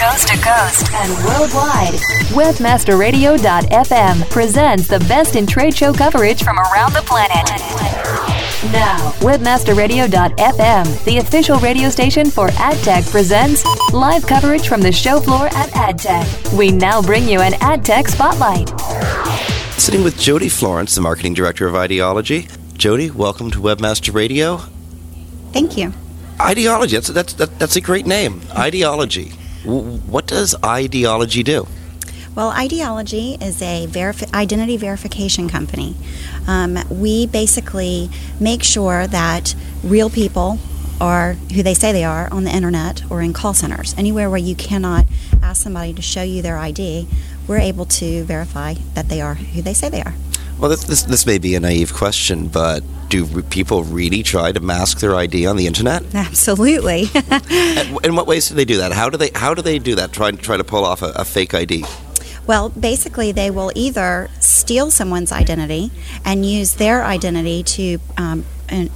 Coast to coast and worldwide. Webmasterradio.fm presents the best in trade show coverage from around the planet. Now, Webmasterradio.fm, the official radio station for AdTech, presents live coverage from the show floor at AdTech. We now bring you an AdTech Spotlight. Sitting with Jodi Florence, the marketing director of IDology. Jodi, welcome to Webmaster Radio. Thank you. IDology, that's, that's, that, that's a great name. IDology. What does IDology do? Well, IDology is a verif- identity verification company. Um, we basically make sure that real people are who they say they are on the internet or in call centers. Anywhere where you cannot ask somebody to show you their ID, we're able to verify that they are who they say they are. Well, this, this, this may be a naive question, but do people really try to mask their ID on the internet? Absolutely. in what ways do they do that? How do they how do they do that? Try try to pull off a, a fake ID. Well, basically, they will either steal someone's identity and use their identity to, um, and,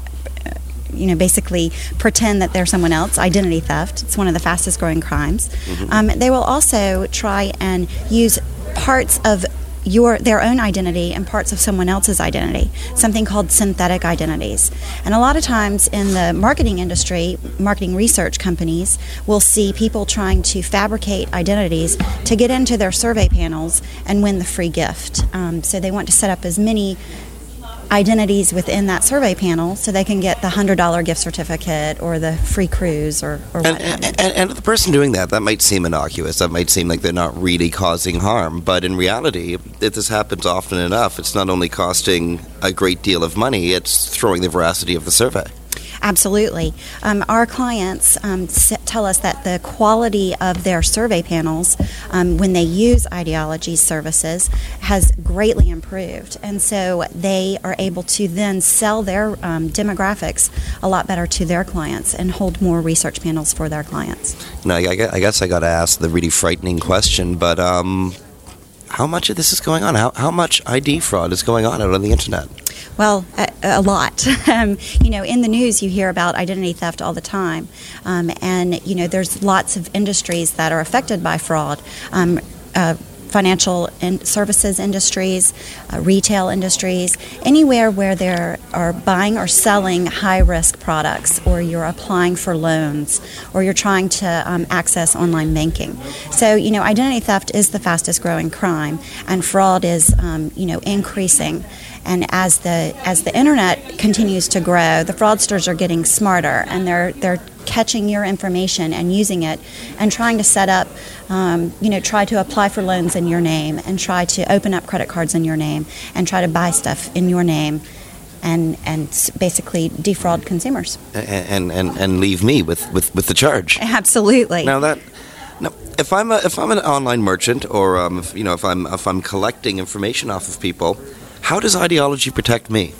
uh, you know, basically pretend that they're someone else. Identity theft. It's one of the fastest growing crimes. Mm-hmm. Um, they will also try and use parts of your their own identity and parts of someone else's identity, something called synthetic identities. And a lot of times in the marketing industry, marketing research companies will see people trying to fabricate identities to get into their survey panels and win the free gift. Um, so they want to set up as many identities within that survey panel so they can get the $100 gift certificate or the free cruise or, or and, and, and, the person doing that, that might seem innocuous. That might seem like they're not really causing harm. But in reality, if this happens often enough, it's not only costing a great deal of money, it's throwing the veracity of the survey. Absolutely. Um, our clients um, tell us that the quality of their survey panels um, when they use IDology services has greatly improved. And so they are able to then sell their um, demographics a lot better to their clients and hold more research panels for their clients. Now, I guess I got to ask the really frightening question, but um, how much of this is going on? How, how much ID fraud is going on out on the internet? Well, a, a lot. Um, you know, in the news, you hear about identity theft all the time, um, and you know, there's lots of industries that are affected by fraud. Um, uh, financial in services industries, uh, retail industries, anywhere where there are buying or selling high risk products, or you're applying for loans, or you're trying to um, access online banking. So, you know, identity theft is the fastest growing crime, and fraud is, um, you know, increasing. And as the as the internet continues to grow, the fraudsters are getting smarter, and they're they're catching your information and using it, and trying to set up, um, you know, try to apply for loans in your name, and try to open up credit cards in your name, and try to buy stuff in your name and and basically defraud consumers. And and and leave me with with, with the charge. Absolutely. Now that now if i'm a, if i'm an online merchant or um, if, you know if i'm if i'm collecting information off of people how does IDology protect me?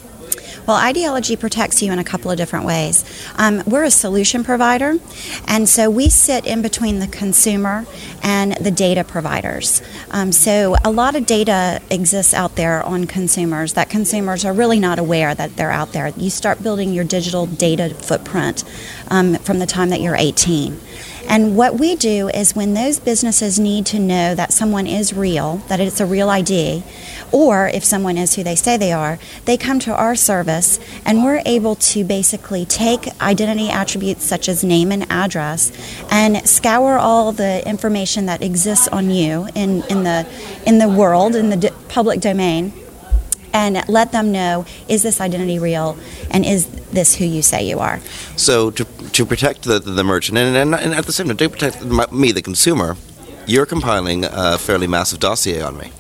Well, IDology protects you in a couple of different ways. Um, we're a solution provider, and so we sit in between the consumer and the data providers. Um, so a lot of data exists out there on consumers that consumers are really not aware that they're out there. You start building your digital data footprint um, from the time that you're 18. And what we do is when those businesses need to know that someone is real, that it's a real ID, or if someone is who they say they are, they come to our service and we're able to basically take identity attributes such as name and address and scour all the information that exists on you in, in the in the world in the public domain and let them know is this identity real and is this who you say you are. So to, to protect the, the merchant and, and, and at the same time to protect me, the consumer, you're compiling a fairly massive dossier on me.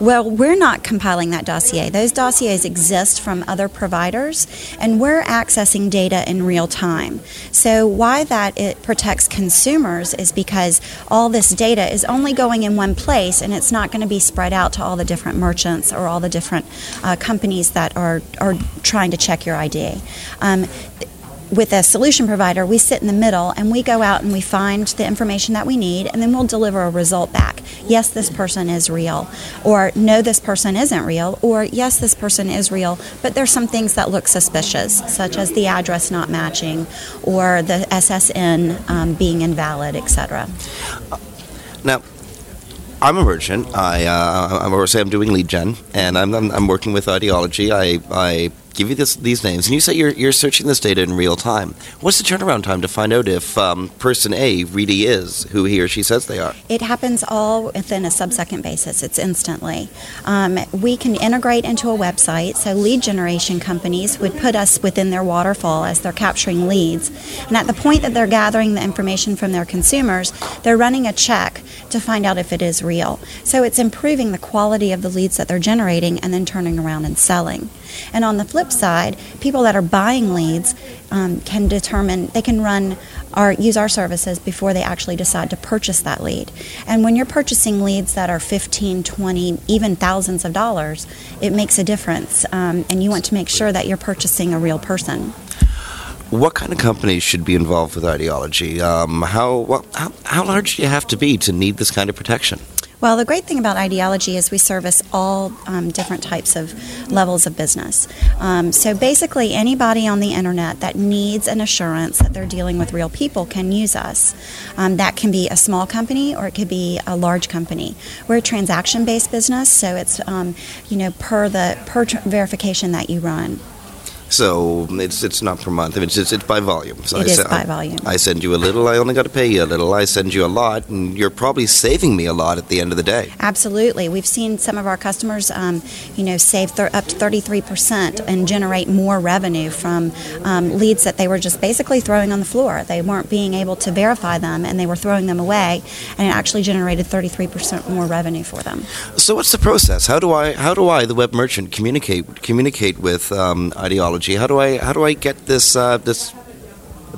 Well, we're not compiling that dossier. Those dossiers exist from other providers, and we're accessing data in real time. So, why that it protects consumers is because all this data is only going in one place, and it's not going to be spread out to all the different merchants or all the different uh, companies that are are trying to check your ID. Um, with a solution provider, we sit in the middle and we go out and we find the information that we need, and then we'll deliver a result back. Yes, this person is real, or no, this person isn't real, or yes, this person is real, but there's some things that look suspicious, such as the address not matching or the SSN um, being invalid, etc. Now, I'm a merchant. I, uh, I'm, say I'm doing lead gen, and I'm, I'm, I'm working with IDology. I, I give you this, these names, and you say you're, you're searching this data in real time. What's the turnaround time to find out if um, person A really is who he or she says they are? It happens all within a sub-second basis. It's instantly. Um, we can integrate into a website, so lead generation companies would put us within their waterfall as they're capturing leads. And at the point that they're gathering the information from their consumers, they're running a check to find out if it is real. So it's improving the quality of the leads that they're generating and then turning around and selling. And on the flip side, people that are buying leads um, can determine, they can run our, use our services before they actually decide to purchase that lead. And when you're purchasing leads that are 15, 20, even thousands of dollars, it makes a difference. Um, and you want to make sure that you're purchasing a real person. What kind of companies should be involved with IDology? Um, how, well, how, how large do you have to be to need this kind of protection? Well, the great thing about IDology is we service all um, different types of levels of business. Um, so basically, anybody on the internet that needs an assurance that they're dealing with real people can use us. Um, that can be a small company or it could be a large company. We're a transaction-based business, so it's um, you know per the per tr- verification that you run. So it's it's not per month. It's it's, it's by volume. So It I is se- by volume. I send you a little. I only got to pay you a little. I send you a lot, and you're probably saving me a lot at the end of the day. Absolutely. We've seen some of our customers, um, you know, save up to 33% and generate more revenue from um, leads that they were just basically throwing on the floor. They weren't being able to verify them and they were throwing them away, and it actually generated 33% more revenue for them. So what's the process? How do I how do I the web merchant communicate communicate with um, IDology? How do I how do I get this uh, this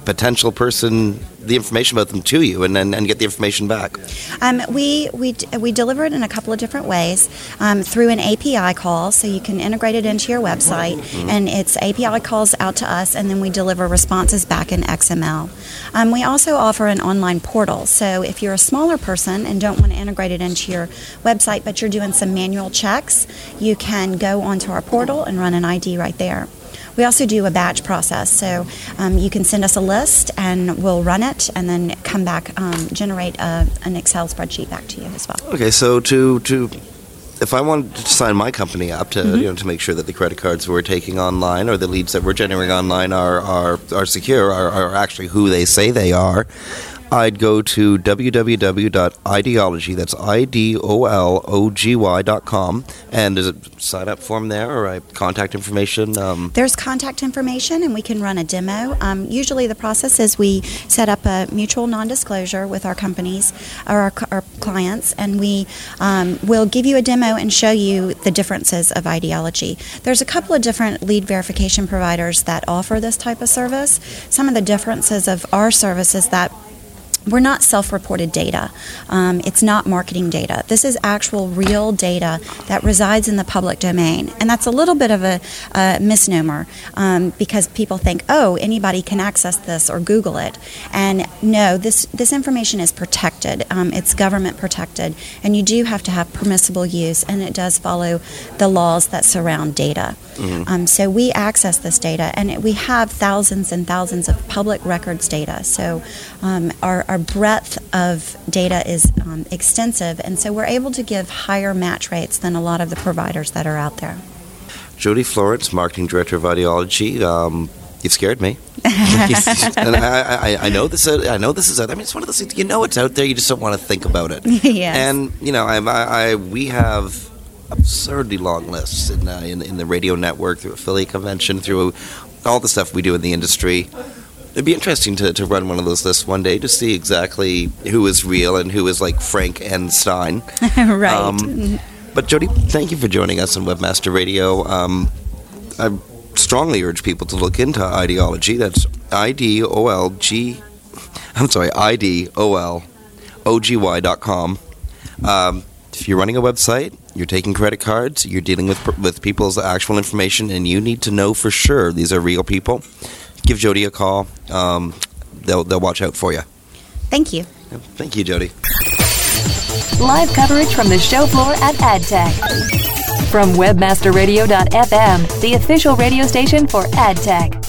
potential person the information about them to you and then and get the information back? Um, we, we, we deliver it in a couple of different ways um, through an API call, so you can integrate it into your website, and it's API calls out to us, and then we deliver responses back in XML. Um, we also offer an online portal, so if you're a smaller person and don't want to integrate it into your website, but you're doing some manual checks, you can go onto our portal and run an ID right there. We also do a batch process, so um, you can send us a list and we'll run it and then come back, um, generate a, an Excel spreadsheet back to you as well. Okay, so to to if I wanted to sign my company up to you know to make sure that the credit cards we're taking online or the leads that we're generating online are are, are secure are, are actually who they say they are. I'd go to www.idology, that's I-D-O-L-O-G-Y dot com, and there's a sign up form there or a contact information. Um, There's contact information, and we can run a demo. Um, usually, the process is we set up a mutual non-disclosure with our companies or our, our clients, and we um, will give you a demo and show you the differences of IDology. There's a couple of different lead verification providers that offer this type of service. Some of the differences of our service is that we're not self reported data. Um, it's not marketing data. This is actual real data that resides in the public domain. And that's a little bit of a, a misnomer um, because people think, oh, anybody can access this or Google it. And no, this, this information is protected, um, it's government protected. And you do have to have permissible use, and it does follow the laws that surround data. Um, so we access this data, and we have thousands and thousands of public records data. So um, our, our breadth of data is um, extensive, and so we're able to give higher match rates than a lot of the providers that are out there. Jodi Florence, marketing director of IDology. Um, you've scared me. and I, I, I know this. I know this is. I mean, it's one of those things. You know, it's out there. You just don't want to think about it. Yes. And you know, I, I, we have absurdly long lists in, uh, in in the radio network through affiliate convention through all the stuff we do in the industry. It'd be interesting to, to run one of those lists one day to see exactly who is real and who is like Frank and Stein. right. Um, but Jodi, thank you for joining us on Webmaster Radio. Um, I strongly urge people to look into IDology. That's I D O L G. I'm sorry, I D O L O G Y dot com. Um, if you're running a website, you're taking credit cards, you're dealing with with people's actual information, and you need to know for sure these are real people. Give Jodi a call. Um, they'll they'll watch out for you. Thank you. Thank you, Jodi. Live coverage from the show floor at AdTech. From WebmasterRadio.fm, the official radio station for AdTech.